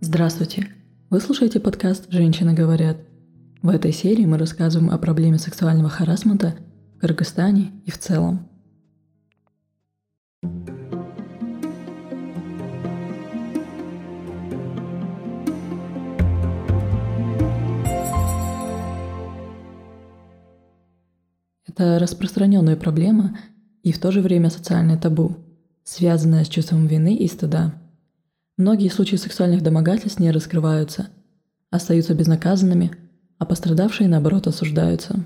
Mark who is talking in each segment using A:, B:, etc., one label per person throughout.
A: Здравствуйте! Вы слушаете подкаст «Женщины говорят». В этой серии мы рассказываем о проблеме сексуального харасмента в Кыргызстане и в целом. Это распространенная проблема и в то же время социальное табу, связанное с чувством вины и стыда – Многие случаи сексуальных домогательств не раскрываются, остаются безнаказанными, а пострадавшие, наоборот, осуждаются.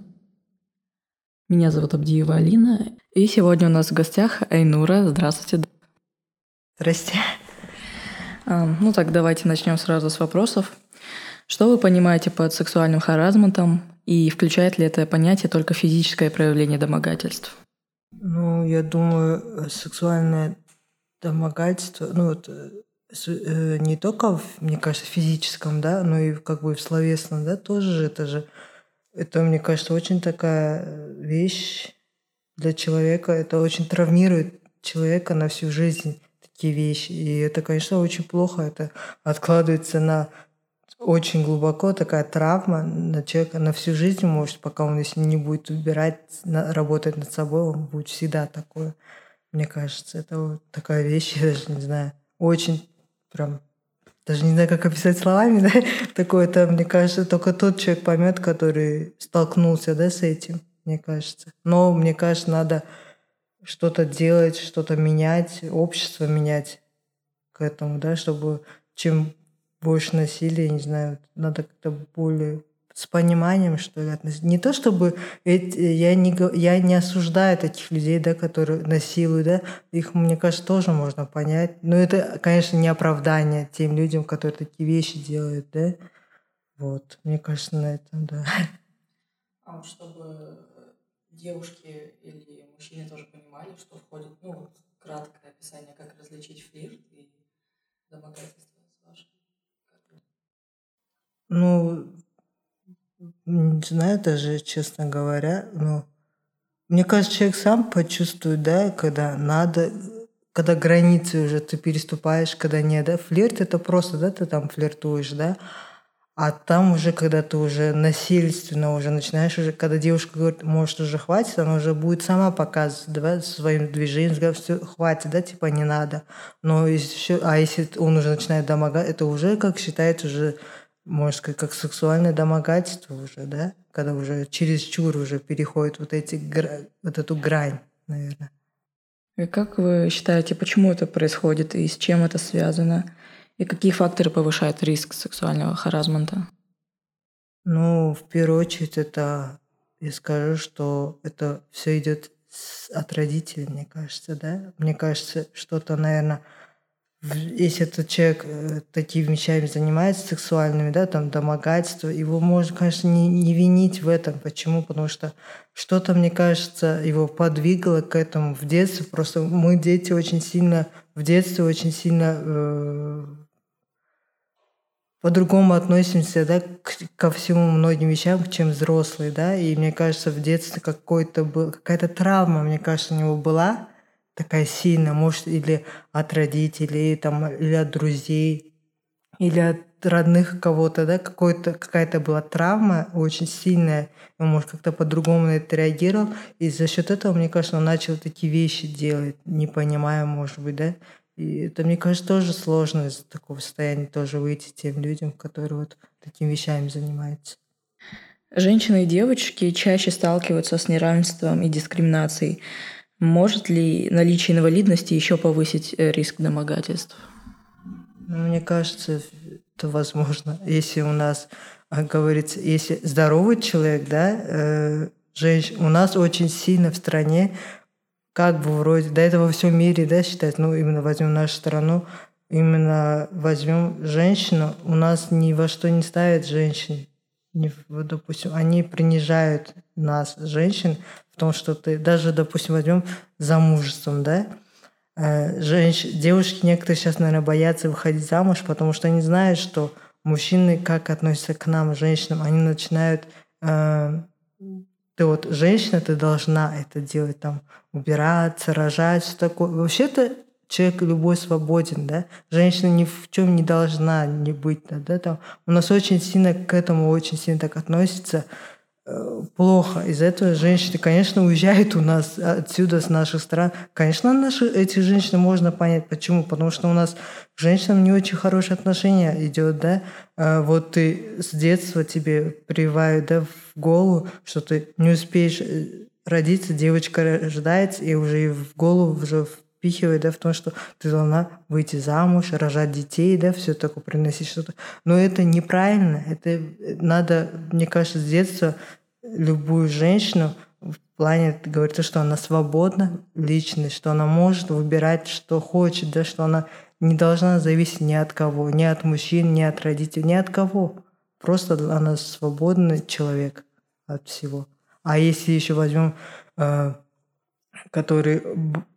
A: Меня зовут Абдиева Алина, и сегодня у нас в гостях Айнура. Здравствуйте.
B: Здрасте.
A: А, ну так, давайте начнем сразу с вопросов. Что вы понимаете под сексуальным харазментом, и включает ли это понятие только физическое проявление домогательств?
B: Ну, я думаю, сексуальное домогательство, ну вот Э, не только, мне кажется, в физическом, да, но и как бы в словесном, да, тоже это же, это, мне кажется, очень такая э, вещь для человека, это очень травмирует человека на всю жизнь, такие вещи. И это, конечно, очень плохо, это откладывается на очень глубоко. Такая травма на человека на всю жизнь, может, пока он если не будет убирать, работать над собой, он будет всегда такое. Мне кажется, это вот такая вещь, я даже не знаю, очень прям даже не знаю, как описать словами, да, такое-то, мне кажется, только тот человек поймет, который столкнулся, да, с этим, мне кажется. Но, мне кажется, надо что-то делать, что-то менять, общество менять к этому, да, чтобы чем больше насилия, не знаю, надо как-то более с пониманием, что ли, относиться. Не то чтобы я не, я не осуждаю таких людей, да, которые насилуют, да, их, мне кажется, тоже можно понять. Но это, конечно, не оправдание тем людям, которые такие вещи делают, да. Вот, мне кажется, на этом, да.
A: А чтобы девушки или мужчины тоже понимали, что входит, ну, вот краткое описание, как различить флирт и домогательство с вашим.
B: Ну, не знаю даже, честно говоря, но мне кажется, человек сам почувствует, да, когда надо, когда границы уже ты переступаешь, когда нет, да. Флирт это просто, да, ты там флиртуешь, да. А там уже, когда ты уже насильственно уже начинаешь, уже, когда девушка говорит, может, уже хватит, она уже будет сама показывать, да, своим движением, говорит, все, хватит, да, типа не надо. Но еще, а если он уже начинает домогать, это уже, как считается, уже можно сказать, как сексуальное домогательство уже, да? Когда уже через чур уже переходит вот, эти, вот эту грань, наверное.
A: И как вы считаете, почему это происходит и с чем это связано? И какие факторы повышают риск сексуального харазмента?
B: Ну, в первую очередь, это я скажу, что это все идет от родителей, мне кажется, да. Мне кажется, что-то, наверное, если этот человек э, такими вещами занимается, сексуальными, да, там, домогательство, его можно, конечно, не, не винить в этом. Почему? Потому что что-то, мне кажется, его подвигало к этому в детстве. Просто мы, дети, очень сильно, в детстве очень сильно э, по-другому относимся, да, к, ко всему многим вещам, чем взрослые, да, и мне кажется, в детстве какой-то был, какая-то травма, мне кажется, у него была, такая сильная, может, или от родителей, там, или от друзей, или от родных кого-то, да, какой-то, какая-то была травма очень сильная, он, может, как-то по-другому на это реагировал, и за счет этого, мне кажется, он начал такие вещи делать, не понимая, может быть, да, и это, мне кажется, тоже сложно из такого состояния тоже выйти тем людям, которые вот такими вещами занимаются.
A: Женщины и девочки чаще сталкиваются с неравенством и дискриминацией. Может ли наличие инвалидности еще повысить э, риск домогательств?
B: Ну, мне кажется, это возможно. Если у нас, как говорится, если здоровый человек, да, э, женщ... у нас очень сильно в стране, как бы вроде, до этого во всем мире, да, считать, ну, именно возьмем нашу страну, именно возьмем женщину, у нас ни во что не ставят женщин. Не, допустим, они принижают нас, женщин, в том, что ты даже, допустим, возьмем замужеством, да, э, женщ... девушки некоторые сейчас, наверное, боятся выходить замуж, потому что они знают, что мужчины как относятся к нам, женщинам, они начинают э, ты вот женщина, ты должна это делать, там, убираться, рожать, все такое. Вообще-то человек любой свободен, да, женщина ни в чем не должна не быть, да, да, там у нас очень сильно к этому очень сильно так относится, Э, плохо. Из-за этого женщины, конечно, уезжают у нас отсюда, с наших стран. Конечно, наши, эти женщины можно понять. Почему? Потому что у нас к женщинам не очень хорошее отношение идет, да. А вот ты с детства тебе прививают, да, в голову, что ты не успеешь э, родиться, девочка рождается, и уже в голову уже впихивает, да, в том, что ты должна выйти замуж, рожать детей, да, все такое, приносить что-то. Но это неправильно. Это надо, мне кажется, с детства любую женщину в плане говорит, что она свободна личность, что она может выбирать, что хочет, да, что она не должна зависеть ни от кого, ни от мужчин, ни от родителей, ни от кого. Просто она свободный человек от всего. А если еще возьмем э, которые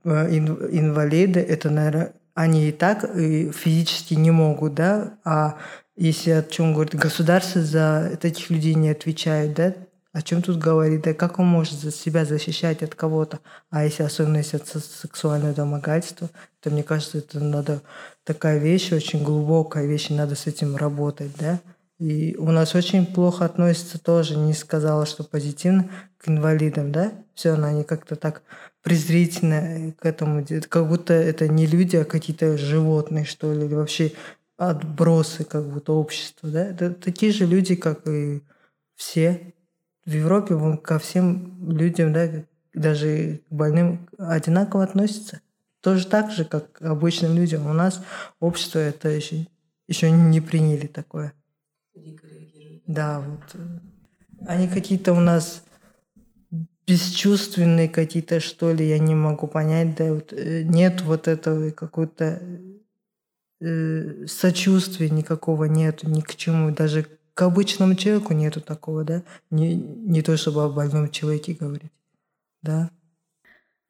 B: э, инвалиды, это, наверное, они и так физически не могут, да, а если о чем говорит государство за таких людей не отвечает, да, о чем тут говорит, да как он может за себя защищать от кого-то, а если особенно если это сексуальное домогательство, то мне кажется, это надо такая вещь, очень глубокая вещь, и надо с этим работать, да. И у нас очень плохо относятся тоже, не сказала, что позитивно к инвалидам, да? Все они как-то так презрительно к этому, как будто это не люди, а какие-то животные, что ли, или вообще отбросы как будто общества, да? Это такие же люди, как и все. В Европе вон, ко всем людям, да, даже к больным одинаково относятся. Тоже так же, как к обычным людям. У нас общество это еще, еще не приняли такое. Да, вот. Они какие-то у нас бесчувственные какие-то, что ли, я не могу понять, да, вот, э, нет вот этого какой-то э, сочувствия никакого нету ни к чему, даже к обычному человеку нету такого, да, не, не то чтобы о больном человеке говорить, да.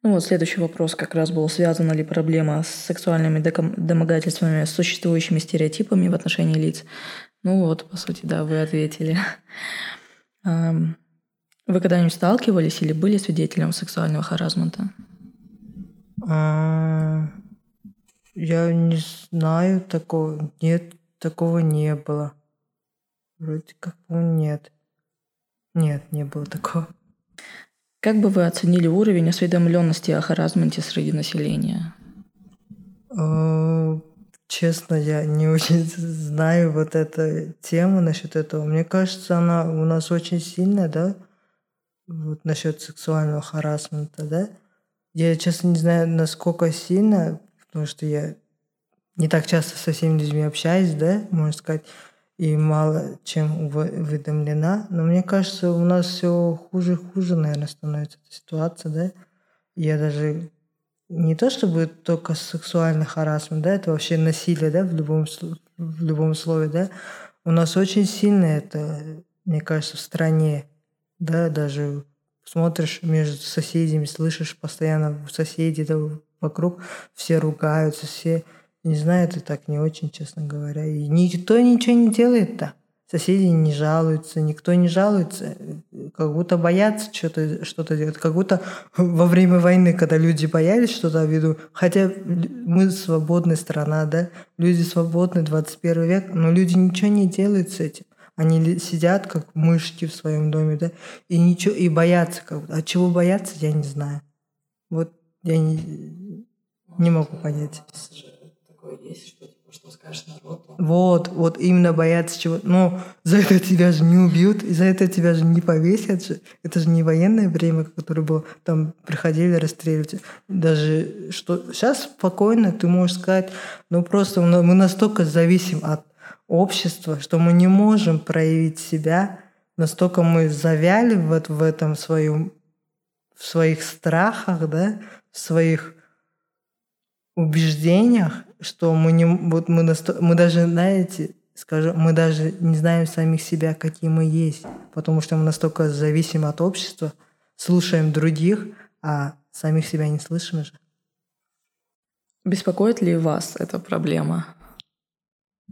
A: Ну вот следующий вопрос как раз был, связана ли проблема с сексуальными домогательствами с существующими стереотипами в отношении лиц. Ну вот, по сути, да, вы ответили. Вы когда-нибудь сталкивались или были свидетелем сексуального харасмента?
B: А, я не знаю такого. Нет, такого не было. Вроде как нет. Нет, не было такого.
A: Как бы вы оценили уровень осведомленности о харасменте среди населения?
B: А, честно, я не очень знаю вот эту тему насчет этого. Мне кажется, она у нас очень сильная, да? Вот насчет сексуального харасмента, да, я, честно, не знаю, насколько сильно, потому что я не так часто со всеми людьми общаюсь, да, можно сказать, и мало чем уведомлена. Но мне кажется, у нас все хуже и хуже, наверное, становится эта ситуация, да. Я даже не то чтобы только сексуальный харасмент, да, это вообще насилие, да, в любом, в любом слове, да. У нас очень сильно это, мне кажется, в стране да, даже смотришь между соседями, слышишь постоянно соседи да, вокруг, все ругаются, все, не знаю, это так не очень, честно говоря. И никто ничего не делает-то. Соседи не жалуются, никто не жалуется, как будто боятся что-то что делать, как будто во время войны, когда люди боялись что-то виду, хотя мы свободная страна, да, люди свободны, 21 век, но люди ничего не делают с этим. Они сидят как мышки в своем доме, да, и ничего, и боятся. Как, от чего бояться, я не знаю. Вот я не, не могу понять. Такое есть, что типа, что скажешь народу. Вот, вот именно бояться чего. Но за это тебя же не убьют, и за это тебя же не повесят. Же. Это же не военное время, которое было. Там приходили расстреливать. Даже что сейчас спокойно ты можешь сказать, ну просто мы настолько зависим от общества, что мы не можем проявить себя, настолько мы завяли вот в этом своем, в своих страхах, да, в своих убеждениях, что мы не, вот мы, насто, мы даже, знаете, скажем, мы даже не знаем самих себя, какие мы есть, потому что мы настолько зависим от общества, слушаем других, а самих себя не слышим же.
A: Беспокоит ли вас эта проблема?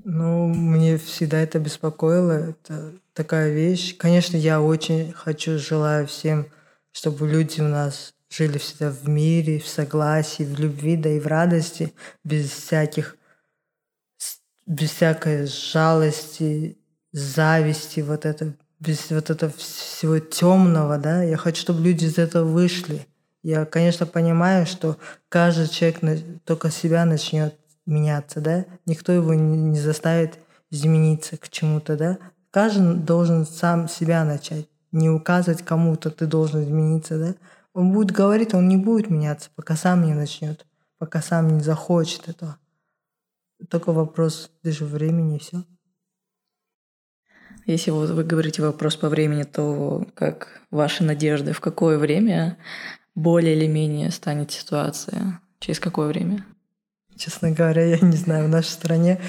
B: Ну, мне всегда это беспокоило. Это такая вещь. Конечно, я очень хочу, желаю всем, чтобы люди у нас жили всегда в мире, в согласии, в любви, да и в радости, без всяких, без всякой жалости, зависти, вот это, без вот этого всего темного, да. Я хочу, чтобы люди из этого вышли. Я, конечно, понимаю, что каждый человек только себя начнет меняться, да. Никто его не заставит измениться к чему-то, да. Каждый должен сам себя начать, не указывать кому-то, ты должен измениться, да. Он будет говорить, он не будет меняться, пока сам не начнет, пока сам не захочет этого. Только вопрос даже времени все.
A: Если вот вы говорите вопрос по времени, то как ваши надежды, в какое время более или менее станет ситуация? Через какое время?
B: Честно говоря, я не знаю. В нашей стране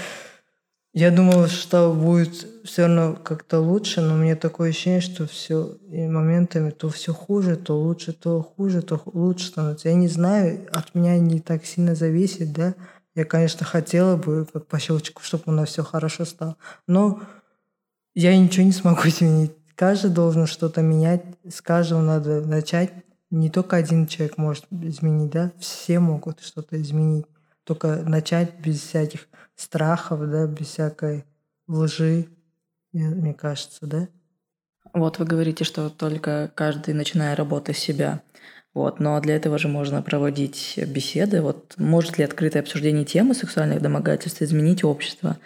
B: я думал, что будет все равно как-то лучше, но мне такое ощущение, что все и моментами то все хуже, то лучше, то хуже, то лучше становится. Я не знаю, от меня не так сильно зависит, да. Я, конечно, хотела бы, как по щелчку, чтобы у нас все хорошо стало. Но я ничего не смогу изменить. Каждый должен что-то менять, с каждого надо начать. Не только один человек может изменить, да, все могут что-то изменить. Только начать без всяких страхов, да, без всякой лжи, мне кажется, да?
A: Вот вы говорите, что только каждый, начиная работать с себя. Вот, но для этого же можно проводить беседы. Вот может ли открытое обсуждение темы сексуальных домогательств изменить общество?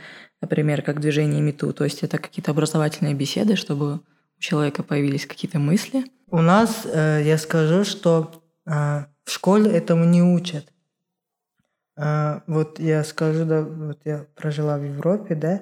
A: Например, как движение МИТУ. То есть это какие-то образовательные беседы, чтобы у человека появились какие-то мысли.
B: У нас, э, я скажу, что э, в школе этому не учат. А, вот я скажу, да, вот я прожила в Европе, да,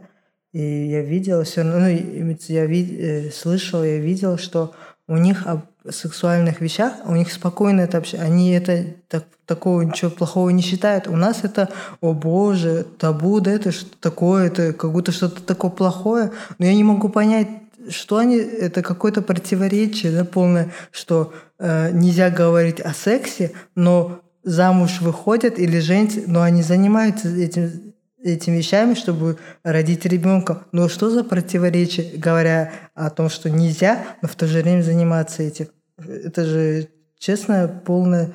B: и я видела все равно, ну, я вид, э, слышала, я видела, что у них об сексуальных вещах, у них спокойно это общение, они это так, такого ничего плохого не считают. У нас это, о боже, табу, да, это что такое, это как будто что-то такое плохое, но я не могу понять, что они, это какое-то противоречие, да, полное, что э, нельзя говорить о сексе, но замуж выходят или женятся, но они занимаются этим, этими вещами, чтобы родить ребенка. Но что за противоречие, говоря о том, что нельзя, но в то же время заниматься этим? Это же, честно, полное...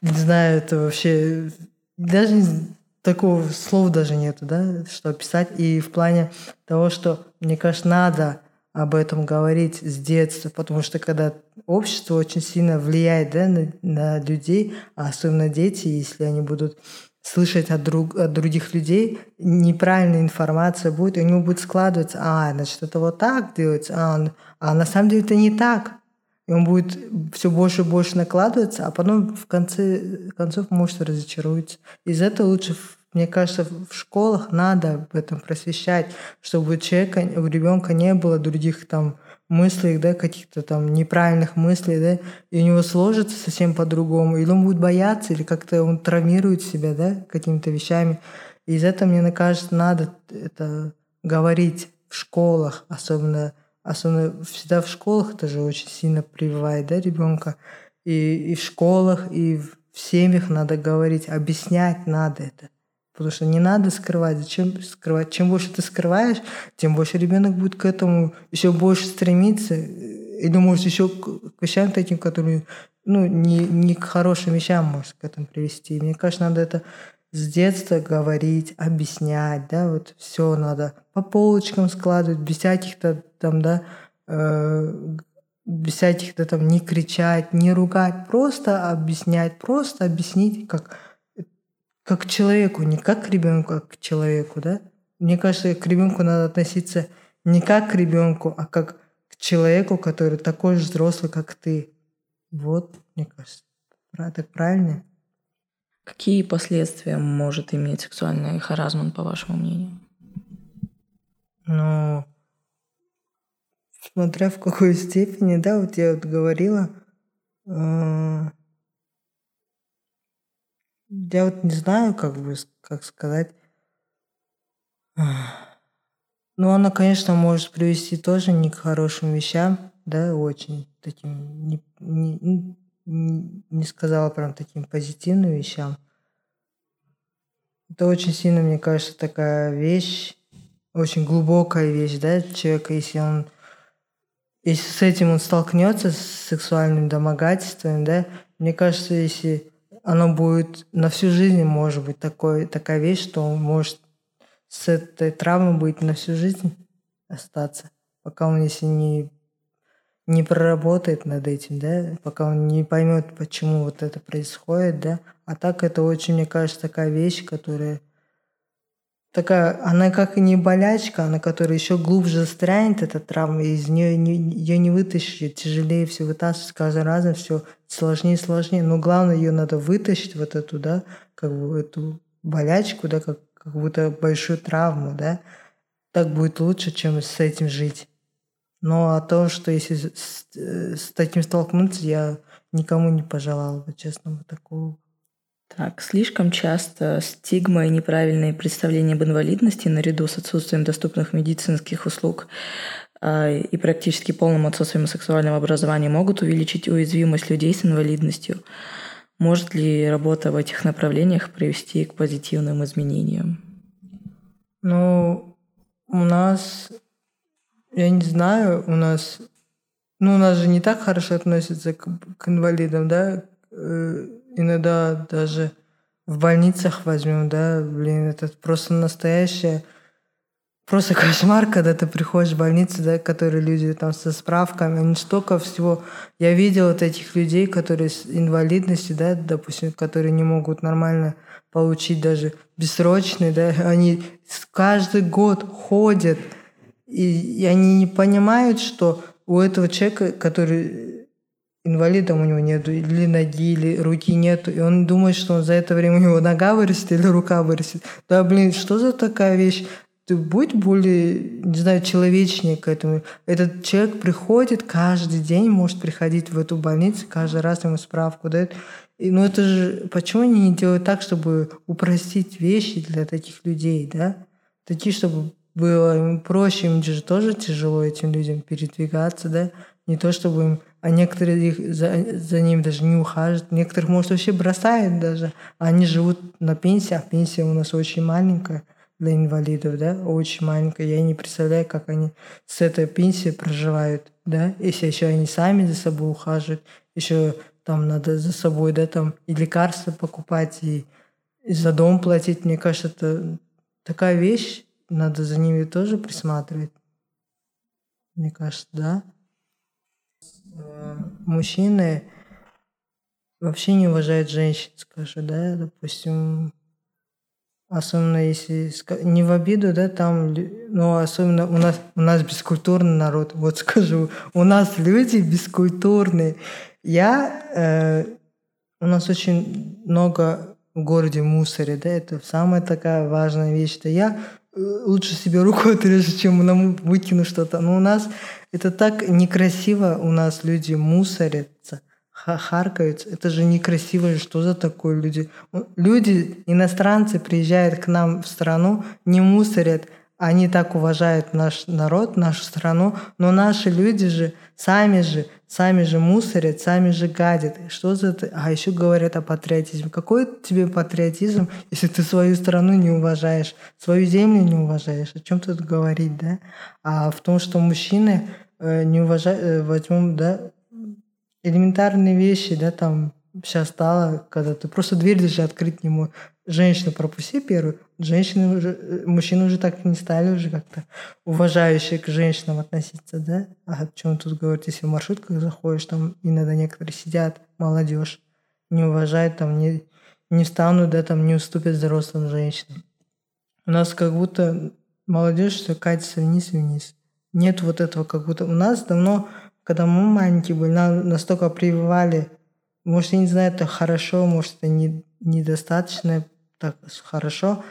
B: Не знаю, это вообще... Даже такого слова даже нету, да, что описать. И в плане того, что, мне кажется, надо об этом говорить с детства, потому что когда общество очень сильно влияет да, на, на людей, а особенно дети, если они будут слышать от, друг, от других людей, неправильная информация будет, и у него будет складываться, а, значит, это вот так делается, а, а на самом деле это не так. И он будет все больше и больше накладываться, а потом в конце концов может разочаруется. Из этого лучше мне кажется, в школах надо об этом просвещать, чтобы у человека, у ребенка не было других там мыслей, да, каких-то там неправильных мыслей, да, и у него сложится совсем по-другому, или он будет бояться, или как-то он травмирует себя, да, какими-то вещами. И из этого, мне кажется, надо это говорить в школах, особенно, особенно всегда в школах это же очень сильно прививает, да, ребенка. И, и в школах, и в семьях надо говорить, объяснять надо это. Потому что не надо скрывать. Зачем скрывать? Чем больше ты скрываешь, тем больше ребенок будет к этому еще больше стремиться. Или может еще к вещам таким, которые ну, не, не к хорошим вещам может к этому привести. И мне кажется, надо это с детства говорить, объяснять, да, вот все надо по полочкам складывать, без всяких-то там, да, э, без всяких-то там не кричать, не ругать, просто объяснять, просто объяснить, как как к человеку, не как к ребенку, а к человеку, да? Мне кажется, к ребенку надо относиться не как к ребенку, а как к человеку, который такой же взрослый, как ты. Вот, мне кажется, так правильно.
A: Какие последствия может иметь сексуальный харазмент, по вашему мнению?
B: Ну, смотря в какой степени, да, вот я вот говорила, э, я вот не знаю, как бы, как сказать. Ну, она, конечно, может привести тоже не к хорошим вещам, да, очень таким, не, не, не сказала прям таким позитивным вещам. Это очень сильно, мне кажется, такая вещь, очень глубокая вещь, да, человека, если он если с этим он столкнется, с сексуальным домогательством, да, мне кажется, если оно будет на всю жизнь, может быть, такой, такая вещь, что он может с этой травмой быть на всю жизнь остаться, пока он, если не, не проработает над этим, да, пока он не поймет, почему вот это происходит, да. А так это очень, мне кажется, такая вещь, которая такая, она как и не болячка, она которая еще глубже застрянет, эта травма, и из нее не, ее не вытащить, тяжелее все вытаскивать, с каждым разом все сложнее и сложнее. Но главное, ее надо вытащить, вот эту, да, как бы эту болячку, да, как, как будто большую травму, да. Так будет лучше, чем с этим жить. Но о том, что если с, с таким столкнуться, я никому не пожелал бы, честно, такого.
A: Так, слишком часто стигма и неправильные представления об инвалидности наряду с отсутствием доступных медицинских услуг а, и практически полным отсутствием сексуального образования могут увеличить уязвимость людей с инвалидностью. Может ли работа в этих направлениях привести к позитивным изменениям?
B: Ну, у нас, я не знаю, у нас, ну, у нас же не так хорошо относятся к, к инвалидам, да, э, иногда даже в больницах возьмем, да, блин, это просто настоящее, просто кошмар, когда ты приходишь в больницу, да, которые люди там со справками, они столько всего. Я видел вот этих людей, которые с инвалидностью, да, допустим, которые не могут нормально получить даже бессрочный, да, они каждый год ходят, и, и они не понимают, что у этого человека, который инвалидом у него нет или ноги, или руки нету, и он думает, что он за это время у него нога вырастет или рука вырастет. Да, блин, что за такая вещь? Ты будь более, не знаю, человечнее к этому. Этот человек приходит каждый день, может приходить в эту больницу, каждый раз ему справку дают. И, ну это же, почему они не делают так, чтобы упростить вещи для таких людей, да? Такие, чтобы было им проще, им же тоже тяжело этим людям передвигаться, да? Не то, чтобы им а некоторые их за, за ним даже не ухаживают, некоторых, может, вообще бросают даже. Они живут на пенсии, а пенсия у нас очень маленькая для инвалидов, да, очень маленькая. Я не представляю, как они с этой пенсией проживают, да, если еще они сами за собой ухаживают, еще там надо за собой, да, там и лекарства покупать, и, и за дом платить. Мне кажется, это такая вещь, надо за ними тоже присматривать. Мне кажется, да. Э, мужчины вообще не уважают женщин, скажу, да, допустим, особенно если не в обиду, да, там, ну, особенно у нас, у нас бескультурный народ, вот скажу, у нас люди бескультурные. Я, э, у нас очень много в городе мусоре, да, это самая такая важная вещь, что я лучше себе руку отрежу, чем на выкину что-то. Но у нас это так некрасиво у нас люди мусорятся, харкаются. Это же некрасиво. Что за такое люди? Люди, иностранцы приезжают к нам в страну, не мусорят, они так уважают наш народ, нашу страну, но наши люди же сами же, сами же мусорят, сами же гадят. Что за это? А еще говорят о патриотизме. Какой тебе патриотизм, если ты свою страну не уважаешь, свою землю не уважаешь? О чем тут говорить, да? А в том, что мужчины э, не уважают, э, возьмем, да, элементарные вещи, да, там сейчас стало, когда ты просто дверь даже открыть не можешь. Женщину пропусти первую, женщины уже, э, мужчины уже так не стали уже как-то уважающие к женщинам относиться, да? А о чем тут говорить, если в маршрутках заходишь, там иногда некоторые сидят, молодежь, не уважают, там не, не встанут, да, там не уступят взрослым женщинам. У нас как будто молодежь все катится вниз и вниз. Нет вот этого, как будто у нас давно, когда мы маленькие были, нам настолько прививали может, я не знаю, это хорошо, может, это не, недостаточно так хорошо.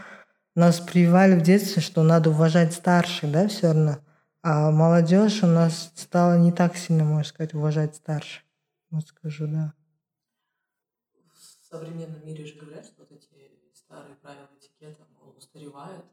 B: Нас прививали в детстве, что надо уважать старших, да, все равно. А молодежь у нас стала не так сильно, можно сказать, уважать старших. Вот скажу, да.
A: В современном мире же говорят, что вот эти старые правила этикета устаревают.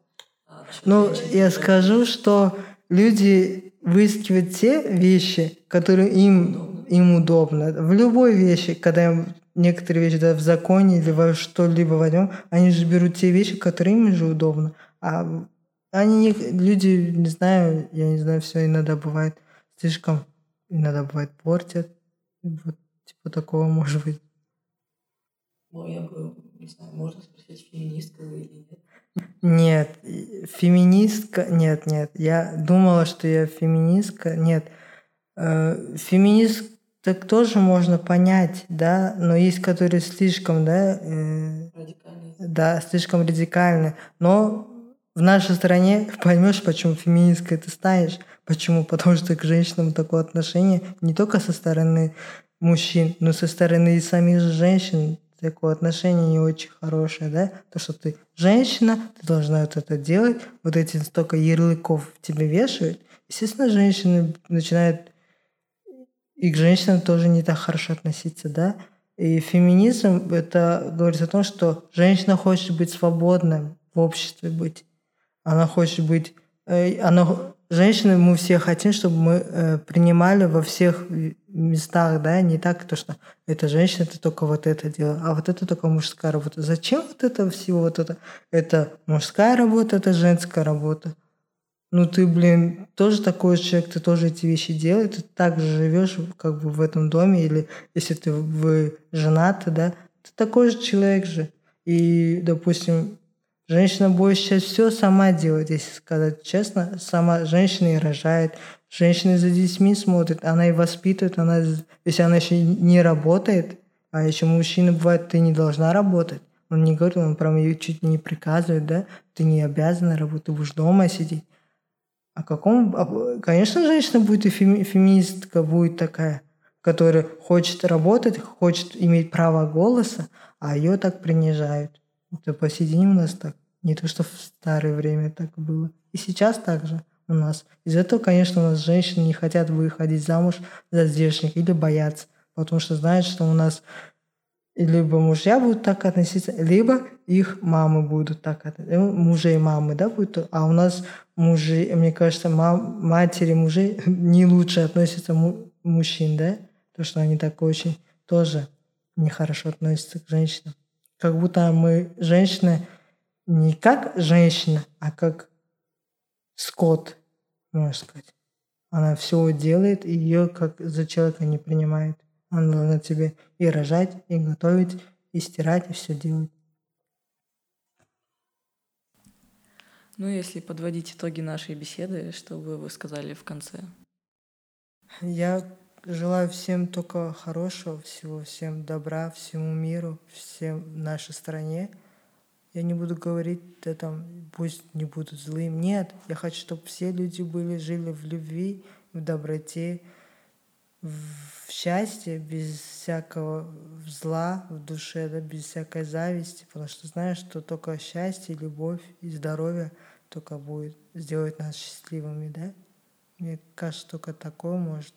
B: А ну, я скажу, что люди выискивают те вещи, которые им им удобно. В любой вещи, когда некоторые вещи да, в законе или во что-либо возьмем, они же берут те вещи, которые им же удобно. А они, люди, не знаю, я не знаю, все иногда бывает слишком иногда бывает портят. Вот типа такого может быть.
A: Ну, я бы, не знаю, можно спросить, феминистка вы или нет?
B: Нет, феминистка, нет, нет. Я думала, что я феминистка, нет. Э, феминист так тоже можно понять, да, но есть, которые слишком, да,
A: э,
B: да, слишком радикальны. Но в нашей стране поймешь, почему феминисткой ты станешь. Почему? Потому что к женщинам такое отношение не только со стороны мужчин, но со стороны и самих женщин такое отношение не очень хорошее, да? То, что ты женщина, ты должна вот это делать, вот эти столько ярлыков тебе вешают. Естественно, женщины начинают и к женщинам тоже не так хорошо относиться, да? И феминизм — это говорит о том, что женщина хочет быть свободной в обществе быть. Она хочет быть... Э, она, женщины, мы все хотим, чтобы мы э, принимали во всех местах, да, не так, то, что это женщина, ты только вот это делаешь, а вот это только мужская работа. Зачем вот это всего вот это? Это мужская работа, это женская работа. Ну ты, блин, тоже такой человек, ты тоже эти вещи делаешь, ты так же живешь как бы в этом доме, или если ты вы женаты, да, ты такой же человек же. И, допустим, женщина будет сейчас все сама делать, если сказать честно. Сама женщина и рожает, женщина за детьми смотрит, она и воспитывает, она, если она еще не работает, а еще мужчина бывает, ты не должна работать. Он не говорит, он прям ее чуть не приказывает, да, ты не обязана работать, ты будешь дома сидеть. А каком... Конечно, женщина будет и феми... феминистка будет такая, которая хочет работать, хочет иметь право голоса, а ее так принижают. Это по сей день у нас так. Не то, что в старое время так было. И сейчас так же у нас. Из-за этого, конечно, у нас женщины не хотят выходить замуж за здешних или боятся, потому что знают, что у нас либо мужья будут так относиться, либо их мамы будут так относиться. Ну, мужей мамы, да, будут. А у нас мужи, мне кажется, мам, матери мужей не лучше относятся му, мужчин, да? То, что они так очень тоже нехорошо относятся к женщинам. Как будто мы женщины не как женщина, а как скот, можно сказать. Она все делает, и ее как за человека не принимает. Она должна тебе и рожать, и готовить, и стирать, и все делать.
A: Ну, если подводить итоги нашей беседы, что бы вы сказали в конце?
B: Я желаю всем только хорошего, всего, всем добра, всему миру, всем нашей стране. Я не буду говорить, да там, пусть не будут злым. Нет, я хочу, чтобы все люди были, жили в любви, в доброте, в счастье, без всякого зла в душе, да, без всякой зависти, потому что знаешь, что только счастье, любовь и здоровье только будет сделать нас счастливыми, да? Мне кажется, только такое может.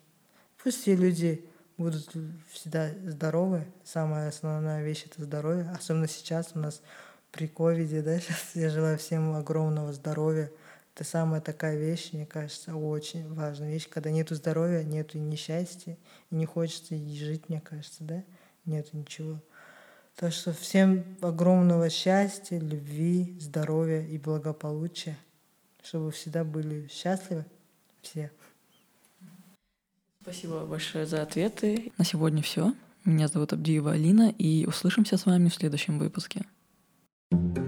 B: Пусть все люди будут всегда здоровы. Самая основная вещь — это здоровье. Особенно сейчас у нас при ковиде, да, сейчас я желаю всем огромного здоровья, это самая такая вещь, мне кажется, очень важная вещь. Когда нету здоровья, нету несчастья, и не хочется жить, мне кажется, да? Нету ничего. Так что всем огромного счастья, любви, здоровья и благополучия, чтобы всегда были счастливы все.
A: Спасибо большое за ответы. На сегодня все. Меня зовут Абдиева Алина, и услышимся с вами в следующем выпуске. thank you